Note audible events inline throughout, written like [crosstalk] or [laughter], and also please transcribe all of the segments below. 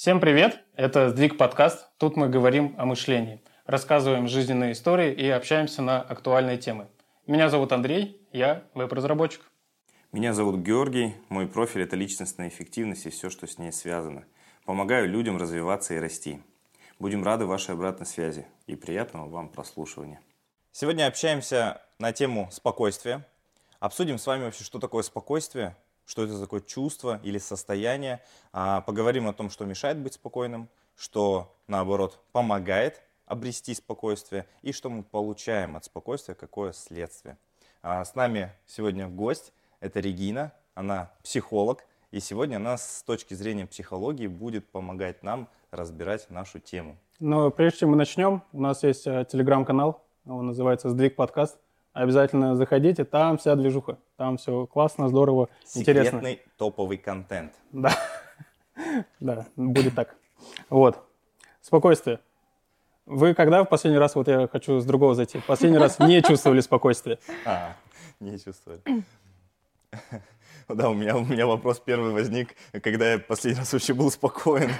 Всем привет! Это «Сдвиг подкаст». Тут мы говорим о мышлении, рассказываем жизненные истории и общаемся на актуальные темы. Меня зовут Андрей, я веб-разработчик. Меня зовут Георгий, мой профиль – это личностная эффективность и все, что с ней связано. Помогаю людям развиваться и расти. Будем рады вашей обратной связи и приятного вам прослушивания. Сегодня общаемся на тему спокойствия. Обсудим с вами вообще, что такое спокойствие, что это такое чувство или состояние. А, поговорим о том, что мешает быть спокойным, что, наоборот, помогает обрести спокойствие и что мы получаем от спокойствия, какое следствие. А, с нами сегодня гость, это Регина, она психолог, и сегодня она с точки зрения психологии будет помогать нам разбирать нашу тему. Но прежде чем мы начнем, у нас есть э, телеграм-канал, он называется «Сдвиг подкаст». Обязательно заходите, там вся движуха. Там все классно, здорово, Секретный интересно. Секретный топовый контент. Да, да, будет так. Вот. Спокойствие. Вы когда в последний раз, вот я хочу с другого зайти, в последний раз не чувствовали спокойствия? А, не чувствовали. Да, у меня, у меня вопрос первый возник, когда я последний раз вообще был спокоен.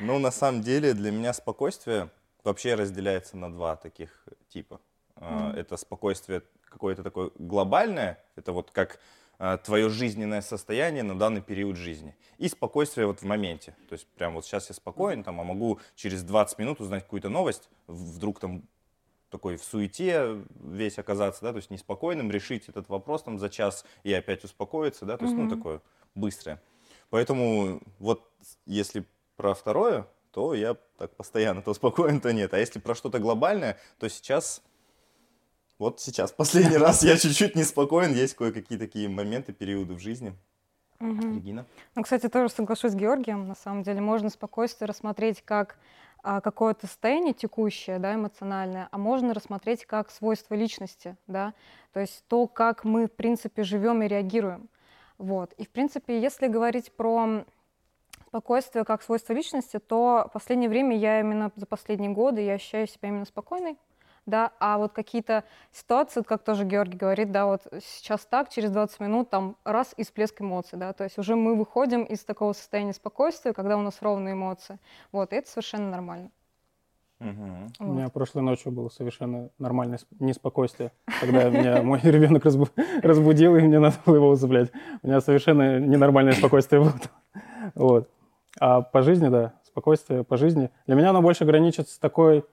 Ну, на самом деле, для меня спокойствие вообще разделяется на два таких типа. Mm-hmm. Это спокойствие какое-то такое глобальное, это вот как а, твое жизненное состояние на данный период жизни. И спокойствие вот в моменте. То есть прям вот сейчас я спокоен, там, а могу через 20 минут узнать какую-то новость, вдруг там такой в суете весь оказаться, да, то есть неспокойным, решить этот вопрос там за час и опять успокоиться, да, то есть, mm-hmm. ну, такое быстрое. Поэтому вот если про второе, то я так постоянно то [laughs] спокоен, то нет. А если про что-то глобальное, то сейчас вот сейчас, последний [laughs] раз я чуть-чуть неспокоен, есть кое-какие такие моменты, периоды в жизни. Угу. Регина? Ну, кстати, тоже соглашусь с Георгием. На самом деле можно спокойствие рассмотреть как а, какое-то состояние текущее, да, эмоциональное, а можно рассмотреть как свойство личности, да, то есть то, как мы, в принципе, живем и реагируем. Вот. И, в принципе, если говорить про спокойствие как свойство личности, то в последнее время я именно за последние годы я ощущаю себя именно спокойной, да, а вот какие-то ситуации, как тоже Георгий говорит, да, вот сейчас так, через 20 минут там раз и всплеск эмоций, да, то есть уже мы выходим из такого состояния спокойствия, когда у нас ровные эмоции, вот, и это совершенно нормально. Угу. Вот. У меня прошлой ночью было совершенно нормальное неспокойствие, когда меня [laughs] мой ребенок разбудил, и мне надо было его усыплять. У меня совершенно ненормальное спокойствие было. Вот. А по жизни, да, спокойствие по жизни. Для меня оно больше граничит с такой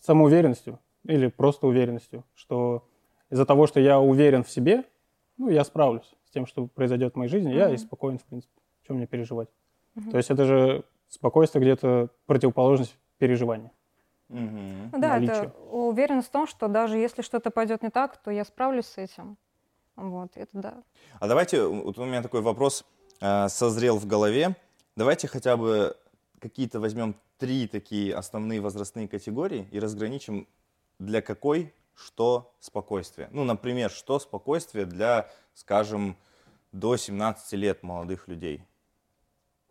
самоуверенностью или просто уверенностью, что из-за того, что я уверен в себе, ну, я справлюсь с тем, что произойдет в моей жизни, mm-hmm. я и спокоен, в принципе. Чем мне переживать? Mm-hmm. То есть это же спокойствие где-то противоположность переживания. Mm-hmm. Да, наличие. это уверенность в том, что даже если что-то пойдет не так, то я справлюсь с этим. Вот, это да. А давайте, вот у меня такой вопрос э, созрел в голове. Давайте хотя бы какие-то возьмем три такие основные возрастные категории и разграничим для какой что спокойствие. Ну, например, что спокойствие для, скажем, до 17 лет молодых людей.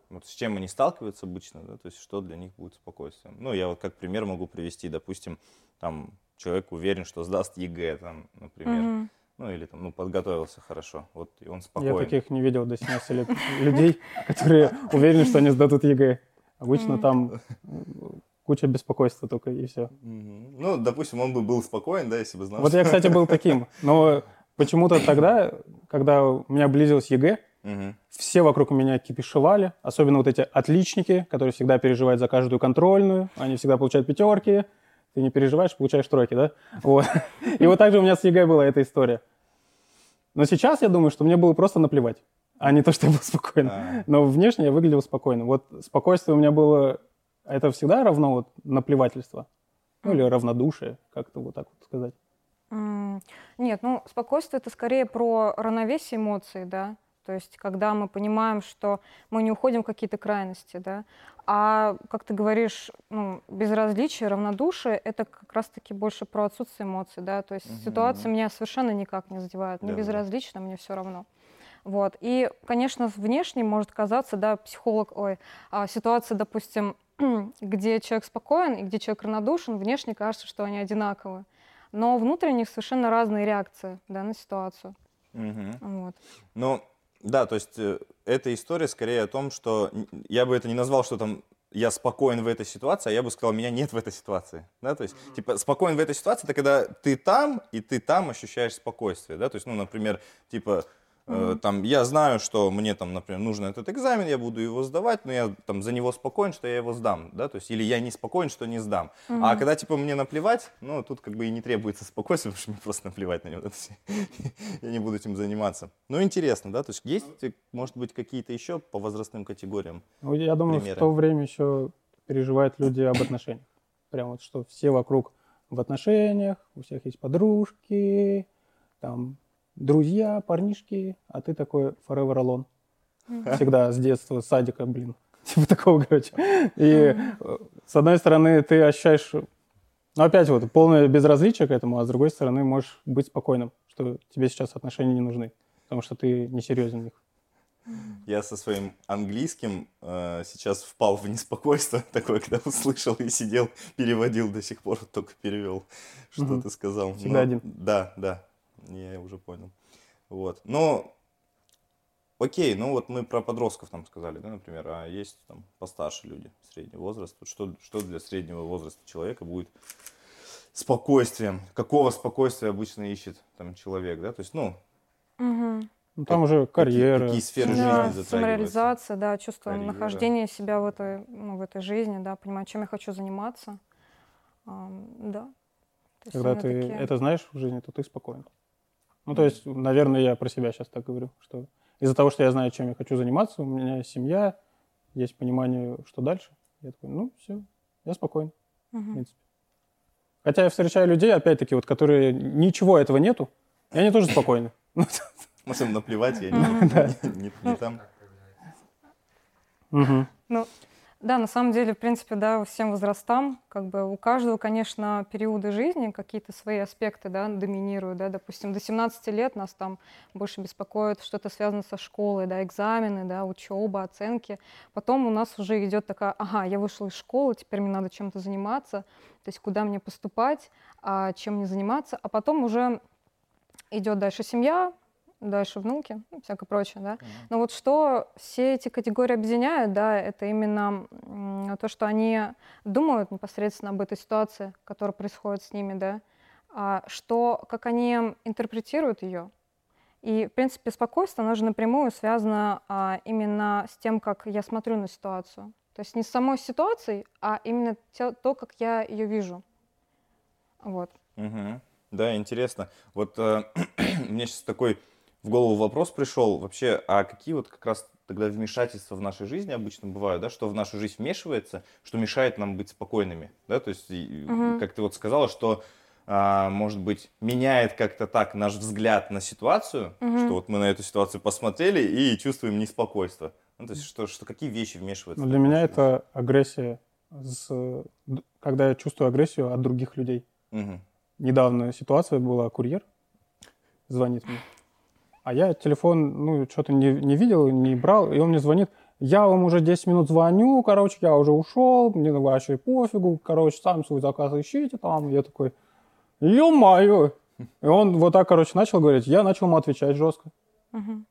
Вот с чем они сталкиваются обычно, да, то есть что для них будет спокойствием. Ну, я вот как пример могу привести, допустим, там человек уверен, что сдаст ЕГЭ, там, например, mm-hmm. ну или там, ну, подготовился хорошо, вот и он спокоен. Я таких не видел до 17 лет [laughs] людей, которые уверены, что они сдадут ЕГЭ. Обычно там куча беспокойства только, и все. Ну, допустим, он бы был спокоен, да, если бы знал. Вот я, кстати, был [laughs] таким. Но почему-то тогда, когда у меня близилось ЕГЭ, Угу. Все вокруг меня кипишевали, особенно вот эти отличники, которые всегда переживают за каждую контрольную, они всегда получают пятерки, ты не переживаешь, получаешь тройки, да? Вот. И вот так же у меня с ЕГЭ была эта история. Но сейчас я думаю, что мне было просто наплевать, а не то, что я был спокойным. А. Но внешне я выглядел спокойно. Вот спокойствие у меня было это всегда равно вот наплевательство? Ну, или равнодушие, как-то вот так вот сказать? Нет, ну, спокойствие это скорее про равновесие эмоций, да. То есть, когда мы понимаем, что мы не уходим в какие-то крайности, да. А, как ты говоришь, ну, безразличие, равнодушие — это как раз-таки больше про отсутствие эмоций, да. То есть угу. ситуация меня совершенно никак не задевает. Мне да, безразлично, мне все равно. Вот. И, конечно, внешне может казаться, да, психолог, ой, а, ситуация, допустим, [clears throat] где человек спокоен и где человек равнодушен, внешне кажется, что они одинаковы. Но внутренне совершенно разные реакции да, на ситуацию. Угу. Вот. Но Да, то есть э, эта история скорее о том, что я бы это не назвал, что там я спокоен в этой ситуации, а я бы сказал, меня нет в этой ситуации. Да? То есть, mm-hmm. типа, спокоен в этой ситуации, это когда ты там, и ты там ощущаешь спокойствие. Да? То есть, ну, например, типа, Mm-hmm. Там, я знаю, что мне там, например, нужен этот экзамен, я буду его сдавать, но я там за него спокоен, что я его сдам, да, то есть, или я не спокоен, что не сдам. Mm-hmm. А когда, типа, мне наплевать, ну, тут как бы и не требуется спокойствие, [laughs] потому что мне просто наплевать на него, [laughs] [laughs] я не буду этим заниматься. Ну, интересно, да, то есть, есть, может быть, какие-то еще по возрастным категориям Ну, я думаю, примеры? в то время еще переживают люди об отношениях. Прям вот, что все вокруг в отношениях, у всех есть подружки, там друзья, парнишки, а ты такой forever alone. Всегда с детства, с садика, блин. [laughs] Типа такого, короче. И э, с одной стороны, ты ощущаешь, ну, опять вот, полное безразличие к этому, а с другой стороны, можешь быть спокойным, что тебе сейчас отношения не нужны, потому что ты не серьезен в них. Я со своим английским э, сейчас впал в неспокойство [laughs] такое, когда услышал и сидел, переводил до сих пор, только перевел, что угу. ты сказал. Всегда Но, один. Да, да я уже понял. Вот. Но, окей, ну вот мы про подростков там сказали, да, например, а есть там постарше люди, средний возраст. Вот что, что для среднего возраста человека будет спокойствием? Какого спокойствия обычно ищет там человек, да? То есть, ну, угу. Ну, там уже карьера. Какие, какие сферы да, жизни Самореализация, да, чувство карьера. нахождения себя в этой, ну, в этой жизни, да, понимать, чем я хочу заниматься. А, да. Когда ты такие... это знаешь в жизни, то ты спокоен. Ну, то есть, наверное, я про себя сейчас так говорю, что из-за того, что я знаю, чем я хочу заниматься, у меня семья, есть понимание, что дальше. Я такой, ну, все, я спокоен, угу. в принципе. Хотя я встречаю людей, опять-таки, вот, которые ничего этого нету, и они тоже спокойны. [laughs] Может, им наплевать, я не [laughs] там. Ну, да, на самом деле, в принципе, да, всем возрастам, как бы у каждого, конечно, периоды жизни какие-то свои аспекты, да, доминируют, да, допустим, до 17 лет нас там больше беспокоит что-то связано со школой, да, экзамены, да, учеба, оценки. Потом у нас уже идет такая, ага, я вышла из школы, теперь мне надо чем-то заниматься, то есть куда мне поступать, а чем мне заниматься, а потом уже идет дальше семья, дальше внуки, ну, всякое прочее, да. Mm-hmm. Но вот что все эти категории объединяют, да, это именно то, что они думают непосредственно об этой ситуации, которая происходит с ними, да, а что, как они интерпретируют ее. И, в принципе, спокойствие, оно же напрямую связано а, именно с тем, как я смотрю на ситуацию. То есть не с самой ситуацией, а именно те, то, как я ее вижу. Вот. Угу. Да, интересно. Вот э, [clears throat] мне сейчас такой в голову вопрос пришел вообще, а какие вот как раз тогда вмешательства в нашей жизни обычно бывают, да, что в нашу жизнь вмешивается, что мешает нам быть спокойными, да, то есть, угу. как ты вот сказала, что а, может быть, меняет как-то так наш взгляд на ситуацию, угу. что вот мы на эту ситуацию посмотрели и чувствуем неспокойство. Ну, то есть, что, что какие вещи вмешиваются? Ну, для меня это агрессия, с, когда я чувствую агрессию от других людей. Угу. Недавно ситуация была, курьер звонит мне. А я телефон, ну, что-то не, не видел, не брал, и он мне звонит, я вам уже 10 минут звоню, короче, я уже ушел, мне вообще пофигу, короче, сами свой заказ ищите там. Я такой, ё-моё! И он вот так, короче, начал говорить, я начал ему отвечать жестко. Угу.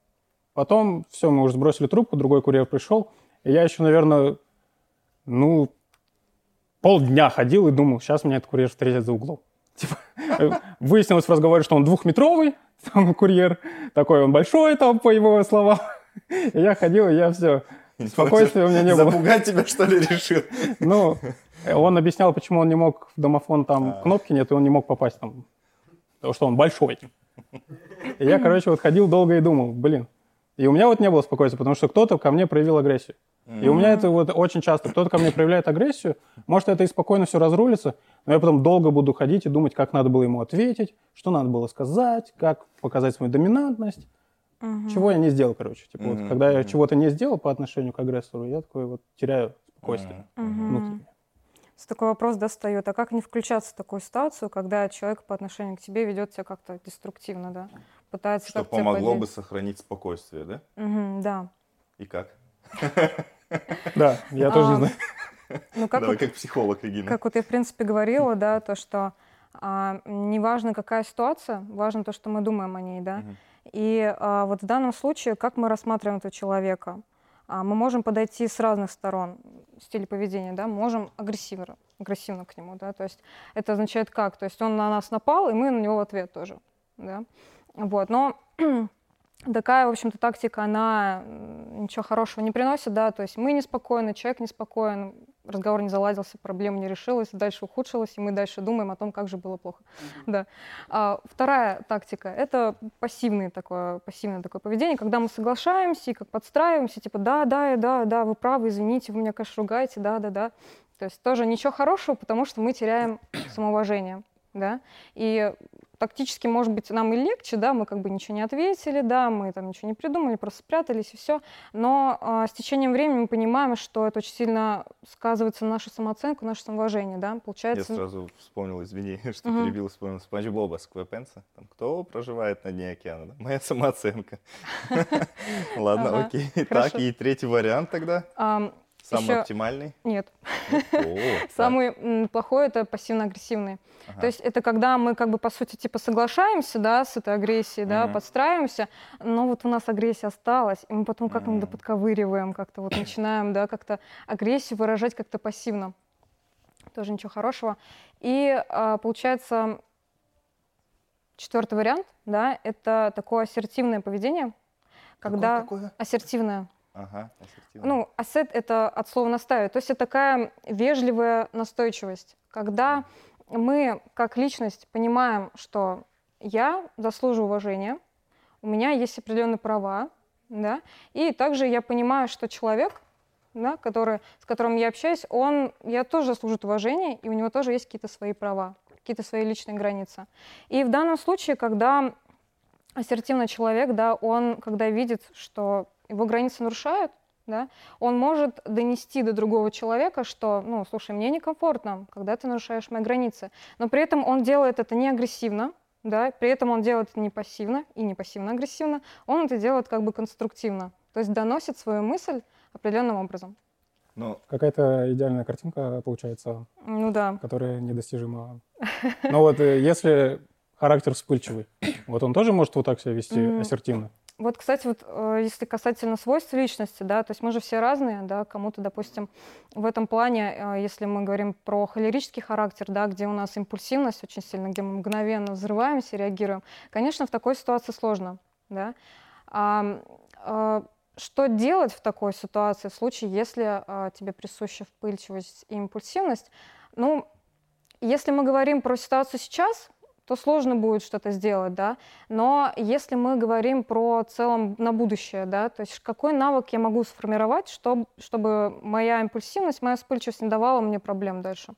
Потом, все, мы уже сбросили трубку, другой курьер пришел, и я еще, наверное, ну, полдня ходил и думал, сейчас меня этот курьер встретит за углом. Типа, выяснилось в разговоре, что он двухметровый, [laughs] там курьер такой, он большой там, по его словам. [laughs] И я ходил, и я все, спокойствия у меня не было. Запугать тебя, что ли, решил? [laughs] Ну, он объяснял, почему он не мог в домофон, там а. кнопки нет, и он не мог попасть там, потому что он большой. И я, короче, вот ходил долго и думал, блин. И у меня вот не было спокойствия, потому что кто-то ко мне проявил агрессию. И у меня это вот очень часто. Кто-то ко мне проявляет агрессию, может, это и спокойно все разрулится, но я потом долго буду ходить и думать, как надо было ему ответить, что надо было сказать, как показать свою доминантность. Угу. Чего я не сделал, короче. Типа, угу. вот, когда я чего-то не сделал по отношению к агрессору, я такой вот теряю спокойствие угу. внутреннее. Такой вопрос достает. А как не включаться в такую ситуацию, когда человек по отношению к тебе ведет себя как-то деструктивно, да? Пытается Что помогло бы сохранить спокойствие, да? Угу, да. И как? Да, я тоже не знаю. Ну, как Давай, вот, как психолог, Регина. Как вот я, в принципе, говорила, да, то, что а, не важно, какая ситуация, важно то, что мы думаем о ней, да. И а, вот в данном случае, как мы рассматриваем этого человека? А, мы можем подойти с разных сторон стиля поведения, да, можем агрессивно, агрессивно к нему, да, то есть это означает как? То есть он на нас напал, и мы на него в ответ тоже, да, вот, но [clears throat] такая, в общем-то, тактика, она ничего хорошего не приносит, да, то есть мы неспокойны, человек неспокоен, разговор не заладился, проблема не решилась, дальше ухудшилась, и мы дальше думаем о том, как же было плохо. Mm-hmm. Да. А, вторая тактика — это пассивное такое, пассивное такое поведение, когда мы соглашаемся и как подстраиваемся, типа «да, да, да, да, вы правы, извините, вы меня, конечно, ругаете, да, да, да». То есть тоже ничего хорошего, потому что мы теряем [clears throat] самоуважение. Да? И тактически, может быть, нам и легче, да, мы как бы ничего не ответили, да, мы там ничего не придумали, просто спрятались и все. Но э, с течением времени мы понимаем, что это очень сильно сказывается на нашу самооценку, наше самоуважение, да, получается. Я сразу вспомнил, извини, [laughs] что угу. перебил, вспомнил Спанч Боба Сквепенса. Там, кто проживает на дне океана? Да? Моя [laughs] самооценка. [laughs] Ладно, окей. Так, и третий вариант тогда? Самый еще... оптимальный? Нет. [laughs] Самый плохой это пассивно-агрессивный. То есть это когда мы как бы по сути типа соглашаемся, да, с этой агрессией, да, подстраиваемся, но вот у нас агрессия осталась, и мы потом как-то подковыриваем, как-то вот начинаем, да, как-то агрессию выражать как-то пассивно. Тоже ничего хорошего. И а, получается четвертый вариант, да, это такое ассертивное поведение, когда ассертивное. Ага, ну, ассет — это от слова «настаивать». То есть это такая вежливая настойчивость, когда мы как личность понимаем, что я заслуживаю уважения, у меня есть определенные права, да, и также я понимаю, что человек, да, который, с которым я общаюсь, он, я тоже заслужит уважения, и у него тоже есть какие-то свои права, какие-то свои личные границы. И в данном случае, когда ассертивный человек, да, он, когда видит, что его границы нарушают, да, он может донести до другого человека, что, ну, слушай, мне некомфортно, когда ты нарушаешь мои границы. Но при этом он делает это не агрессивно, да, при этом он делает это не пассивно и не пассивно-агрессивно, он это делает как бы конструктивно, то есть доносит свою мысль определенным образом. Ну, какая-то идеальная картинка получается, ну да, которая недостижима. Но вот э, если характер вспыльчивый, вот он тоже может вот так себя вести ассертивно? Вот, кстати, вот э, если касательно свойств личности, да, то есть мы же все разные, да, кому-то, допустим, в этом плане, э, если мы говорим про холерический характер, да, где у нас импульсивность очень сильно, где мы мгновенно взрываемся, реагируем, конечно, в такой ситуации сложно, да. А, а, что делать в такой ситуации, в случае, если а, тебе присуща вспыльчивость и импульсивность? Ну, если мы говорим про ситуацию сейчас, то сложно будет что-то сделать, да. Но если мы говорим про целом на будущее, да, то есть какой навык я могу сформировать, чтобы, чтобы моя импульсивность, моя вспыльчивость не давала мне проблем дальше?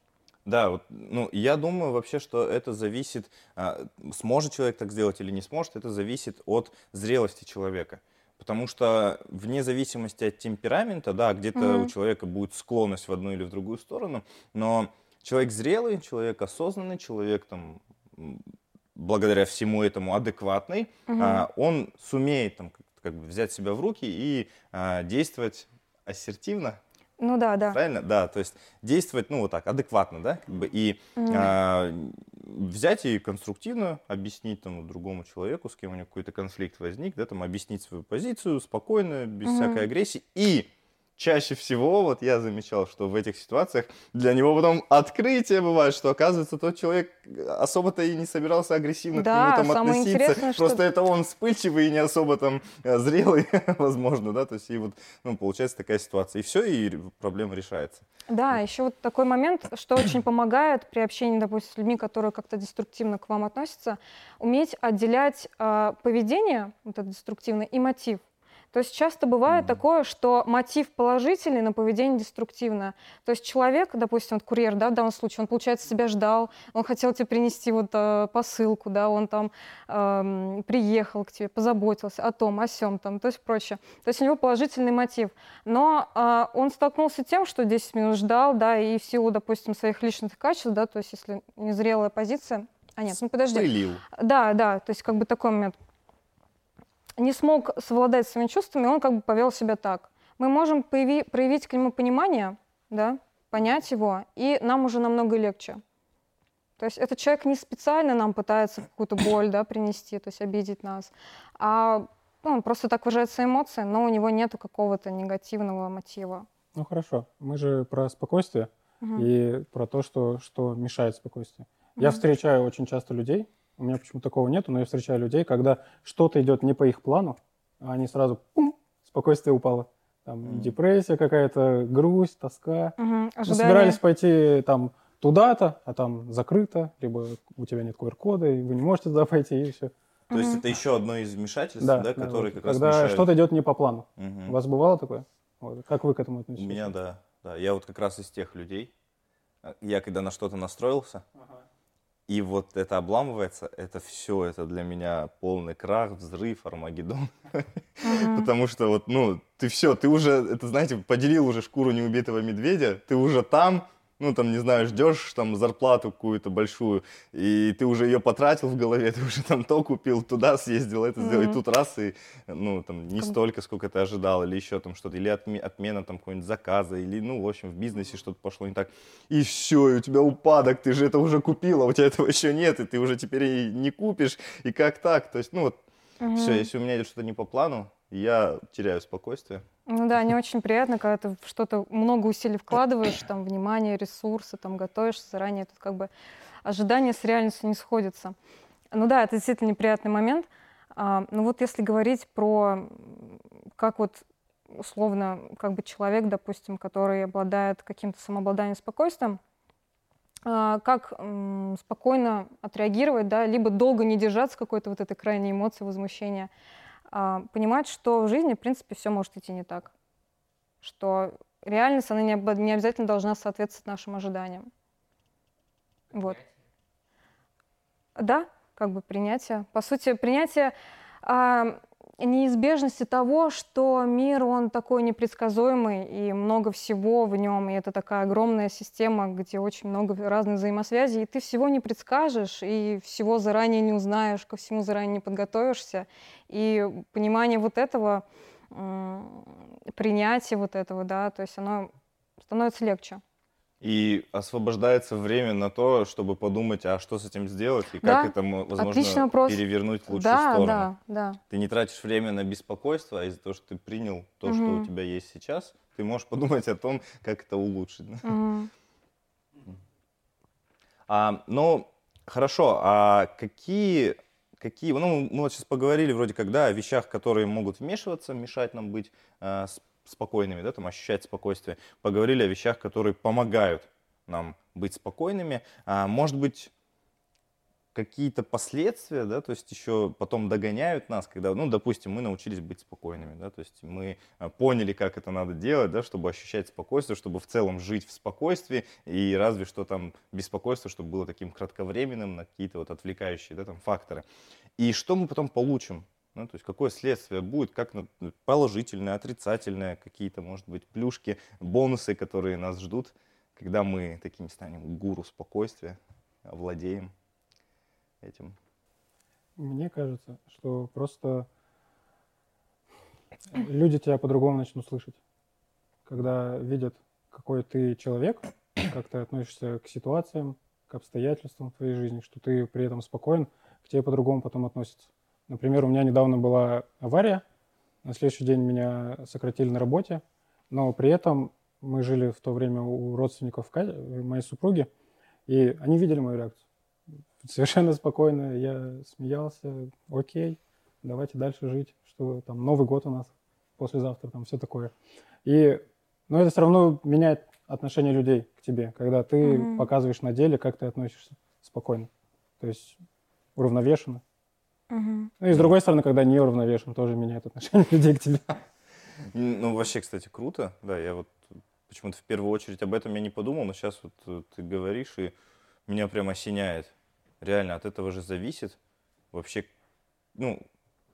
Да, вот, ну, я думаю вообще, что это зависит, а, сможет человек так сделать или не сможет, это зависит от зрелости человека. Потому что вне зависимости от темперамента, да, где-то mm-hmm. у человека будет склонность в одну или в другую сторону, но человек зрелый, человек осознанный, человек там благодаря всему этому адекватный, угу. а, он сумеет там, как, как бы взять себя в руки и а, действовать ассертивно. Ну да, да. Правильно? Да, то есть действовать, ну вот так, адекватно, да, как бы, и угу. а, взять и конструктивно объяснить тому другому человеку, с кем у него какой-то конфликт возник, да, там объяснить свою позицию спокойно, без угу. всякой агрессии, и чаще всего вот я замечал, что в этих ситуациях для него потом открытие бывает, что оказывается тот человек особо-то и не собирался агрессивно да, к нему там относиться. Просто что... это он вспыльчивый и не особо там э, зрелый, [laughs] возможно, да, то есть и вот, ну, получается такая ситуация. И все, и проблема решается. Да, еще вот такой момент, что очень помогает при общении, допустим, с людьми, которые как-то деструктивно к вам относятся, уметь отделять э, поведение, вот это деструктивное, и мотив. То есть часто бывает mm-hmm. такое, что мотив положительный, но поведение деструктивное. То есть человек, допустим, вот курьер, да, в данном случае, он, получается, себя ждал, он хотел тебе принести вот э, посылку, да, он там э, приехал к тебе, позаботился о том, о сем, там, то есть прочее. То есть у него положительный мотив. Но э, он столкнулся с тем, что 10 минут ждал, да, и в силу, допустим, своих личных качеств, да, то есть если незрелая позиция, а нет, ну подожди. Пылил. Да, да, то есть как бы такой момент не смог совладать своими чувствами, он как бы повел себя так. Мы можем появи, проявить к нему понимание, да, понять его, и нам уже намного легче. То есть этот человек не специально нам пытается какую-то боль да, принести, то есть обидеть нас, а ну, он просто так выражает свои эмоции, но у него нет какого-то негативного мотива. Ну хорошо, мы же про спокойствие угу. и про то, что, что мешает спокойствию. Угу. Я встречаю очень часто людей, у меня почему-то такого нету, но я встречаю людей, когда что-то идет не по их плану, а они сразу пум, спокойствие упало. Там mm. депрессия какая-то, грусть, тоска. Мы собирались пойти там туда-то, а там закрыто, либо у тебя нет QR-кода, и вы не можете туда пойти, и все. То есть это еще одно из вмешательств, да, да, которые да, как когда раз Когда что-то идет не по плану. mm У вас бывало такое? Вот. Как вы к этому относитесь? У меня, да. да. Я вот как раз из тех людей. Я когда на что-то настроился, ага. И вот это обламывается, это все, это для меня полный крах, взрыв, Армагеддон. Потому что вот, ну, ты все, ты уже, это, знаете, поделил уже шкуру неубитого медведя, ты уже там, ну, там, не знаю, ждешь там зарплату какую-то большую, и ты уже ее потратил в голове, [laughs] ты уже там то купил, туда съездил, это mm-hmm. сделал, и тут раз, и, ну, там, не столько, сколько ты ожидал, или еще там что-то, или отмена там какого-нибудь заказа, или, ну, в общем, в бизнесе что-то пошло не так, и все, и у тебя упадок, ты же это уже купил, а у тебя этого еще нет, и ты уже теперь и не купишь, и как так, то есть, ну, вот, mm-hmm. все, если у меня идет что-то не по плану, я теряю спокойствие. Ну да, не очень приятно, когда ты что-то много усилий вкладываешь, там, внимание, ресурсы, там, готовишься заранее, тут как бы ожидания с реальностью не сходятся. Ну да, это действительно неприятный момент. А, ну вот если говорить про, как вот условно, как бы человек, допустим, который обладает каким-то самообладанием, спокойствием, а, как спокойно отреагировать, да, либо долго не держаться какой-то вот этой крайней эмоции, возмущения, понимать, что в жизни, в принципе, все может идти не так. Что реальность, она не, не обязательно должна соответствовать нашим ожиданиям. Вот. Да, как бы принятие. По сути, принятие а, неизбежности того, что мир, он такой непредсказуемый, и много всего в нем, и это такая огромная система, где очень много разных взаимосвязей, и ты всего не предскажешь, и всего заранее не узнаешь, ко всему заранее не подготовишься. И понимание вот этого, принятие вот этого, да, то есть оно становится легче и освобождается время на то, чтобы подумать, а что с этим сделать и да? как это возможно перевернуть в лучшую да, сторону. Да, да. Ты не тратишь время на беспокойство, а из-за того, что ты принял то, угу. что у тебя есть сейчас, ты можешь подумать о том, как это улучшить. Угу. А, ну, хорошо, а какие, какие, ну, мы вот сейчас поговорили вроде как, да, о вещах, которые могут вмешиваться, мешать нам быть а, спокойными, да, там ощущать спокойствие. Поговорили о вещах, которые помогают нам быть спокойными. А, может быть, какие-то последствия, да, то есть еще потом догоняют нас, когда, ну, допустим, мы научились быть спокойными, да, то есть мы а, поняли, как это надо делать, да, чтобы ощущать спокойствие, чтобы в целом жить в спокойствии, и разве что там беспокойство, чтобы было таким кратковременным на какие-то вот отвлекающие, да, там факторы. И что мы потом получим? Ну, то есть какое следствие будет, как ну, положительное, отрицательное, какие-то, может быть, плюшки, бонусы, которые нас ждут, когда мы такими станем гуру спокойствия, овладеем этим. Мне кажется, что просто люди тебя по-другому начнут слышать. Когда видят, какой ты человек, как ты относишься к ситуациям, к обстоятельствам в твоей жизни, что ты при этом спокоен, к тебе по-другому потом относятся. Например, у меня недавно была авария, на следующий день меня сократили на работе, но при этом мы жили в то время у родственников моей супруги, и они видели мою реакцию. [laughs] Совершенно спокойно я смеялся, окей, давайте дальше жить, что там Новый год у нас послезавтра, там все такое. И, но это все равно меняет отношение людей к тебе, когда ты mm-hmm. показываешь на деле, как ты относишься спокойно, то есть уравновешенно. Угу. Ну и с другой стороны, когда не уравновешен, тоже меняет отношение [laughs] людей к тебе. Ну, вообще, кстати, круто. Да, я вот почему-то в первую очередь об этом я не подумал, но сейчас вот э, ты говоришь, и меня прям осеняет. Реально, от этого же зависит вообще, ну,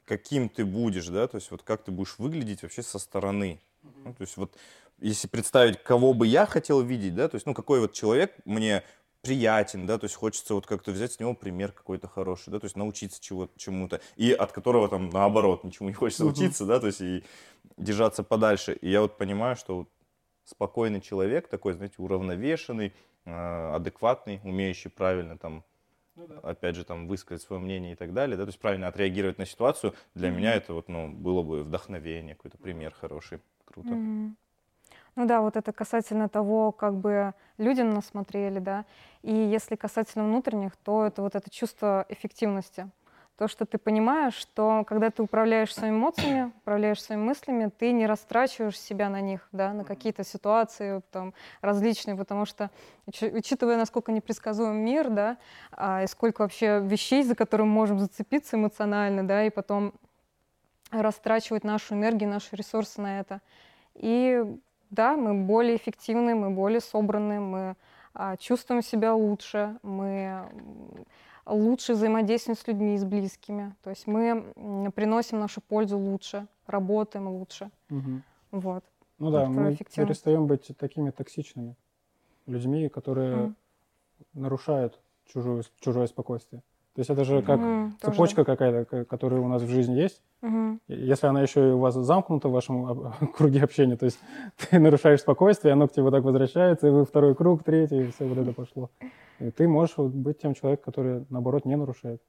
каким ты будешь, да, то есть вот как ты будешь выглядеть вообще со стороны. Ну, то есть вот если представить, кого бы я хотел видеть, да, то есть, ну, какой вот человек мне приятен, да, то есть хочется вот как-то взять с него пример какой-то хороший, да, то есть научиться чего чему-то, и от которого там наоборот ничему не хочется uh-huh. учиться, да, то есть и держаться подальше. И я вот понимаю, что вот спокойный человек, такой, знаете, уравновешенный, э, адекватный, умеющий правильно там ну, да. опять же, там, высказать свое мнение и так далее, да, то есть правильно отреагировать на ситуацию, для mm-hmm. меня это вот, ну, было бы вдохновение, какой-то пример хороший, круто. Mm-hmm. Ну да, вот это касательно того, как бы люди на нас смотрели, да, и если касательно внутренних, то это вот это чувство эффективности, то, что ты понимаешь, что когда ты управляешь своими эмоциями, управляешь своими мыслями, ты не растрачиваешь себя на них, да, на какие-то ситуации там, различные, потому что, учитывая, насколько непредсказуем мир, да, а, и сколько вообще вещей, за которые мы можем зацепиться эмоционально, да, и потом растрачивать нашу энергию, наши ресурсы на это. И да, мы более эффективны, мы более собраны, мы а, чувствуем себя лучше, мы лучше взаимодействуем с людьми, с близкими. То есть мы приносим нашу пользу лучше, работаем лучше. Угу. Вот. Ну да, мы перестаем быть такими токсичными людьми, которые угу. нарушают чужое, чужое спокойствие. То есть это же как угу, цепочка тоже. какая-то, которая у нас в жизни есть. Угу. Если она еще и у вас замкнута в вашем [laughs] круге общения, то есть [laughs] ты нарушаешь спокойствие, оно к тебе вот так возвращается, и вы второй круг, третий, и все вот это пошло. И ты можешь быть тем человеком, который, наоборот, не нарушает.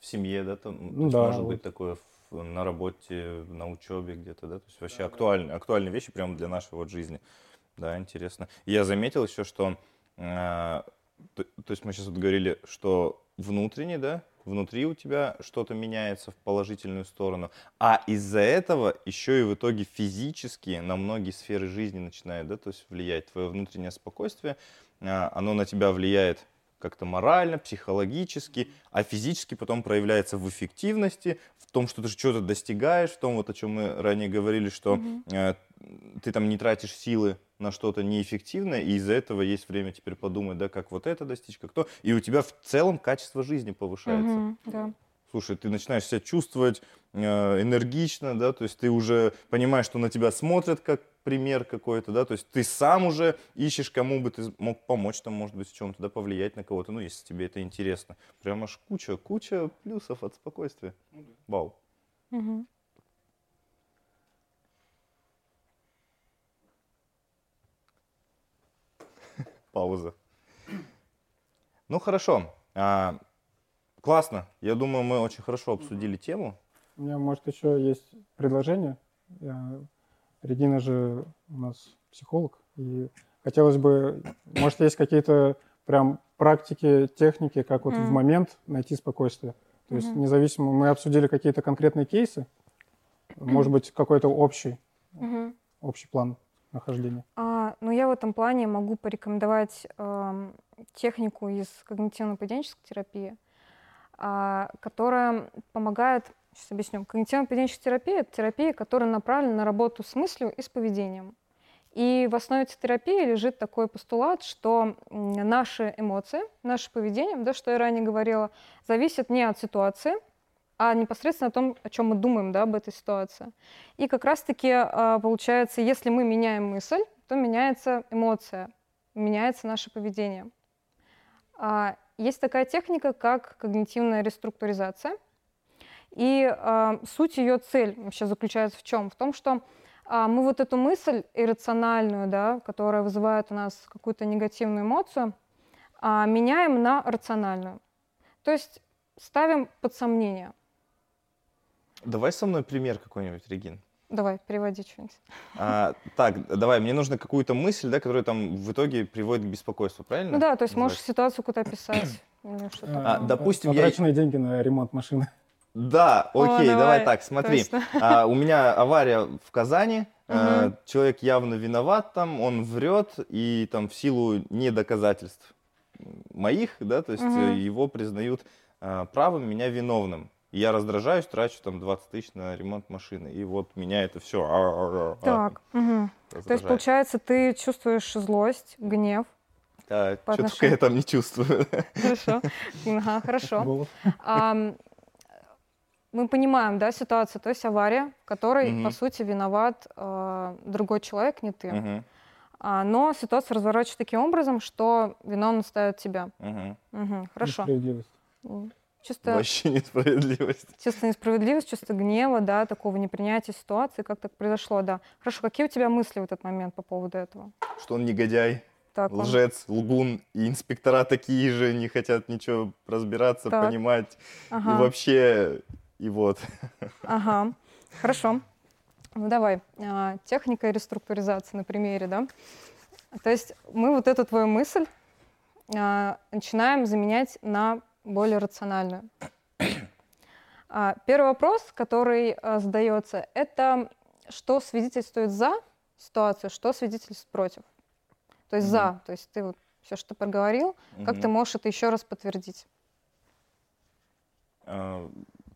В семье, да, там ну, да, может вот. быть такое на работе, на учебе где-то, да, то есть вообще да, актуальные, актуальные вещи прямо для нашей вот жизни. Да, интересно. И я заметил еще, что, э, то, то есть мы сейчас вот говорили, что внутренне, да, внутри у тебя что-то меняется в положительную сторону, а из-за этого еще и в итоге физически на многие сферы жизни начинает, да, то есть влиять твое внутреннее спокойствие, а, оно на тебя влияет как-то морально, психологически, а физически потом проявляется в эффективности, в том, что ты что-то достигаешь, в том, вот о чем мы ранее говорили, что mm-hmm. э, ты там не тратишь силы на что-то неэффективное, и из-за этого есть время теперь подумать, да, как вот это достичь, как то, и у тебя в целом качество жизни повышается. Mm-hmm, да. Слушай, ты начинаешь себя чувствовать э, энергично, да, то есть ты уже понимаешь, что на тебя смотрят как пример какой-то, да, то есть ты сам уже ищешь, кому бы ты мог помочь, там, может быть, в чем-то, да, повлиять на кого-то, ну, если тебе это интересно. Прям аж куча, куча плюсов от спокойствия. Вау. Угу. [laughs] Пауза. Ну, хорошо. А, классно. Я думаю, мы очень хорошо обсудили тему. У меня, может, еще есть предложение. Я Регина же у нас психолог, и хотелось бы, может, есть какие-то прям практики, техники, как вот mm. в момент найти спокойствие. То есть mm-hmm. независимо, мы обсудили какие-то конкретные кейсы, может быть, какой-то общий, mm-hmm. общий план нахождения. А, ну, я в этом плане могу порекомендовать э, технику из когнитивно-поведенческой терапии, э, которая помогает Сейчас объясню. Когнитивно-поведенческая терапия – это терапия, которая направлена на работу с мыслью и с поведением. И в основе этой терапии лежит такой постулат, что наши эмоции, наше поведение, да, что я ранее говорила, зависят не от ситуации, а непосредственно о том, о чем мы думаем да, об этой ситуации. И как раз-таки а, получается, если мы меняем мысль, то меняется эмоция, меняется наше поведение. А, есть такая техника, как когнитивная реструктуризация – и э, суть ее цель вообще заключается в чем? В том, что э, мы вот эту мысль иррациональную, да, которая вызывает у нас какую-то негативную эмоцию, э, меняем на рациональную. То есть ставим под сомнение. Давай со мной пример какой-нибудь, Регин. Давай, переводи что-нибудь. А, так, давай, мне нужно какую-то мысль, да, которая там в итоге приводит к беспокойству, правильно? Ну да, то есть можешь ситуацию куда-то описать. А, допустим, я... Потраченные деньги на ремонт машины. Да, окей, О, давай, давай так, смотри. А, у меня авария в Казани. Угу. А, человек явно виноват там, он врет, и там в силу недоказательств моих, да, то есть угу. его признают а, правым, меня виновным. я раздражаюсь, трачу там 20 тысяч на ремонт машины. И вот меня это все. А, а, а, так, угу. То есть, получается, ты чувствуешь злость, гнев. Да, что только я там не чувствую. Хорошо. Ага, хорошо [laughs] мы понимаем, да, ситуацию, то есть авария, в которой, угу. по сути, виноват э, другой человек, не ты. Угу. А, но ситуация разворачивается таким образом, что виновным ставят тебя. Угу. Угу, хорошо. чувство... Вообще несправедливость. Чувство несправедливости, чувство гнева, да, такого непринятия ситуации, как так произошло, да. Хорошо, какие у тебя мысли в этот момент по поводу этого? Что он негодяй, так, лжец, он... лгун, и инспектора такие же, не хотят ничего разбираться, так. понимать. Ага. И вообще, и вот. Ага, хорошо. Ну давай, а, техника реструктуризации на примере, да? То есть мы вот эту твою мысль а, начинаем заменять на более рациональную. А, первый вопрос, который задается, это что свидетельствует за ситуацию, что свидетельствует против. То есть mm-hmm. за, то есть ты вот все, что проговорил, mm-hmm. как ты можешь это еще раз подтвердить? Uh,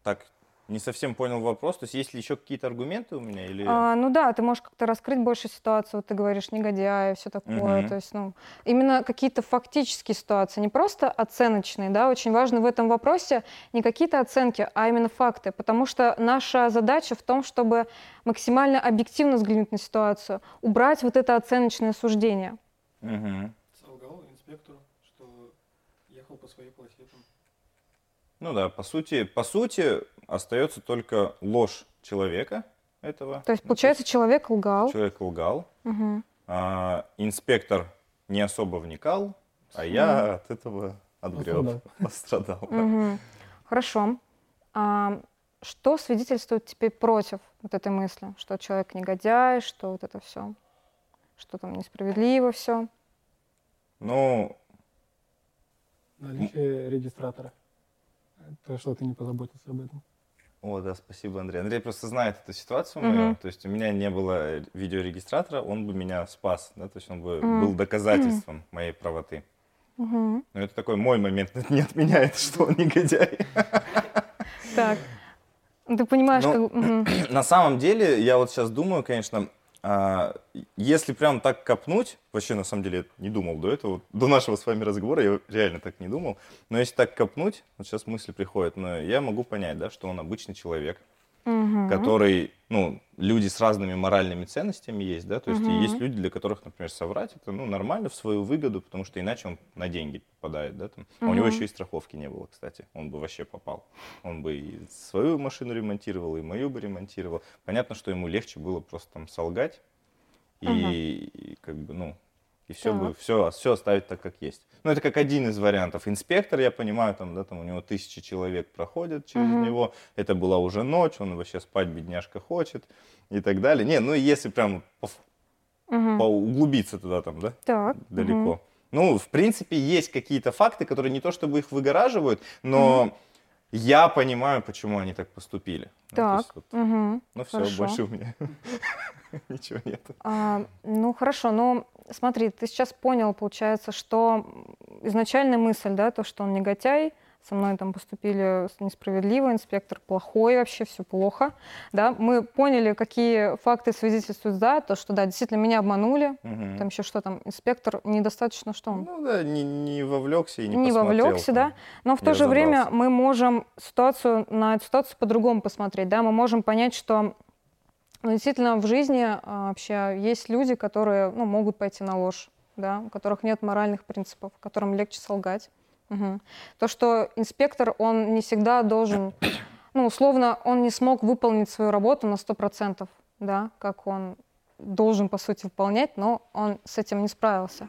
так не совсем понял вопрос. То есть есть ли еще какие-то аргументы у меня? Или... А, ну да, ты можешь как-то раскрыть больше ситуацию. Вот ты говоришь негодяй, все такое. Угу. То есть, ну, именно какие-то фактические ситуации, не просто оценочные. Да? Очень важно в этом вопросе не какие-то оценки, а именно факты. Потому что наша задача в том, чтобы максимально объективно взглянуть на ситуацию, убрать вот это оценочное суждение. Угу. Солгал инспектору, что ехал по своей полосе. Ну да, по сути, по сути, остается только ложь человека этого. То есть, получается, человек лгал. Человек лгал. Угу. А, инспектор не особо вникал, а я от этого отгреб, пострадал. Угу. Хорошо. А, что свидетельствует теперь против вот этой мысли, что человек негодяй, что вот это все, что там несправедливо все? Ну... Наличие регистратора. То, что ты не позаботился об этом. О, да, спасибо, Андрей. Андрей просто знает эту ситуацию мою. Mm-hmm. То есть у меня не было видеорегистратора, он бы меня спас, да, то есть он бы mm-hmm. был доказательством mm-hmm. моей правоты. Mm-hmm. Но это такой мой момент, это [laughs] не отменяет, что он негодяй. Так. Ты понимаешь, ну, как... [clears throat] На самом деле, я вот сейчас думаю, конечно, если прям так копнуть, вообще на самом деле не думал до этого, до нашего с вами разговора я реально так не думал, но если так копнуть, вот сейчас мысли приходят, но я могу понять, да, что он обычный человек, угу. который, ну, люди с разными моральными ценностями есть, да, то есть угу. есть люди, для которых, например, соврать это, ну, нормально в свою выгоду, потому что иначе он на деньги попадает, да, там. Угу. А у него еще и страховки не было, кстати, он бы вообще попал, он бы и свою машину ремонтировал, и мою бы ремонтировал. Понятно, что ему легче было просто там солгать и, угу. и как бы, ну, и все так. бы, все, все оставить так, как есть. Ну, это как один из вариантов. Инспектор, я понимаю, там, да, там у него тысячи человек проходят через угу. него. Это была уже ночь, он вообще спать, бедняжка, хочет и так далее. Не, ну, если прям по, угу. углубиться туда, там, да, так. далеко. Угу. Ну, в принципе, есть какие-то факты, которые не то чтобы их выгораживают, но угу. я понимаю, почему они так поступили. Так. Ну, вот, угу. ну все, Хорошо. больше у меня [laughs] ничего нет. А, ну, хорошо, но смотри, ты сейчас понял, получается, что изначальная мысль, да, то, что он негодяй, со мной там поступили несправедливо, инспектор плохой вообще, все плохо, да, мы поняли, какие факты свидетельствуют за то, что, да, действительно меня обманули, угу. там еще что там, инспектор недостаточно, что он? Ну да, не, не вовлекся и не Не вовлекся, да, но в то же время мы можем ситуацию, на эту ситуацию по-другому посмотреть, да, мы можем понять, что но действительно в жизни а, вообще есть люди, которые ну, могут пойти на ложь, да, у которых нет моральных принципов, которым легче солгать. Угу. То, что инспектор, он не всегда должен, ну, условно, он не смог выполнить свою работу на 100%, да, как он должен, по сути, выполнять, но он с этим не справился.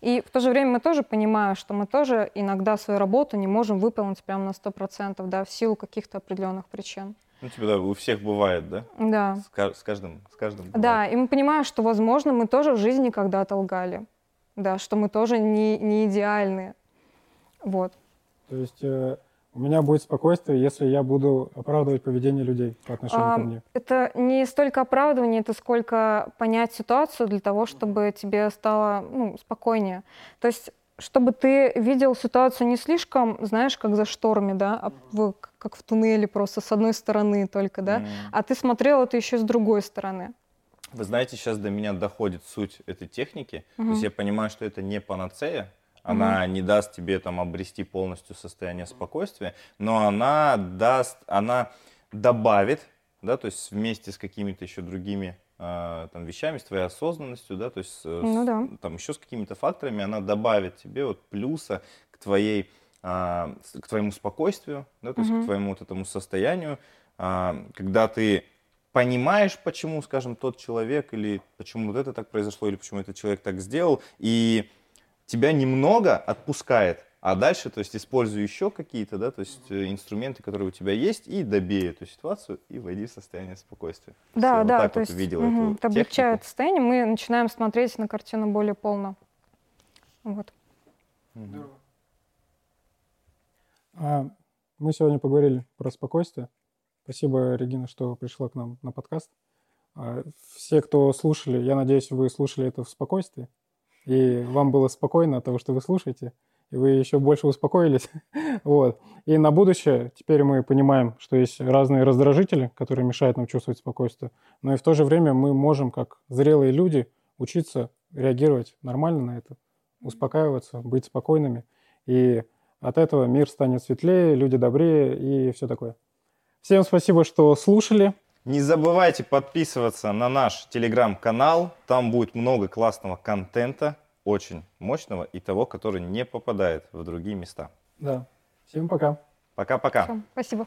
И в то же время мы тоже понимаем, что мы тоже иногда свою работу не можем выполнить прямо на 100%, да, в силу каких-то определенных причин. Ну, типа, да, у всех бывает, да? Да. С, с каждым, с каждым бывает. Да, и мы понимаем, что, возможно, мы тоже в жизни когда-то лгали. Да, что мы тоже не, не идеальны. Вот. То есть э, у меня будет спокойствие, если я буду оправдывать поведение людей по отношению а, ко мне. Это не столько оправдывание, это сколько понять ситуацию для того, чтобы тебе стало ну, спокойнее. То есть чтобы ты видел ситуацию не слишком, знаешь, как за шторами, да, а в, как в туннеле просто с одной стороны только, да, mm. а ты смотрел это еще с другой стороны. Вы знаете, сейчас до меня доходит суть этой техники. Mm-hmm. То есть я понимаю, что это не панацея, она mm-hmm. не даст тебе там обрести полностью состояние спокойствия, но она даст, она добавит, да, то есть вместе с какими-то еще другими а, там, вещами, с твоей осознанностью, да, то есть ну, да. там еще с какими-то факторами, она добавит тебе вот плюса к твоей а, к твоему спокойствию, да, то есть к твоему вот этому состоянию, а, когда ты понимаешь, почему, скажем, тот человек или почему вот это так произошло или почему этот человек так сделал, и тебя немного отпускает, а дальше, то есть, используй еще какие-то, да, то есть, э, инструменты, которые у тебя есть, и добей эту ситуацию, и войди в состояние спокойствия. Да, да, вот то вот есть, видела угу, это облегчает состояние, мы начинаем смотреть на картину более полно. Вот. Угу. А, мы сегодня поговорили про спокойствие. Спасибо, Регина, что пришла к нам на подкаст. А, все, кто слушали, я надеюсь, вы слушали это в спокойствии, и вам было спокойно от того, что вы слушаете и вы еще больше успокоились. [laughs] вот. И на будущее теперь мы понимаем, что есть разные раздражители, которые мешают нам чувствовать спокойствие, но и в то же время мы можем, как зрелые люди, учиться реагировать нормально на это, успокаиваться, быть спокойными. И от этого мир станет светлее, люди добрее и все такое. Всем спасибо, что слушали. Не забывайте подписываться на наш телеграм-канал. Там будет много классного контента очень мощного и того, который не попадает в другие места. Да. Всем пока. Пока-пока. Спасибо.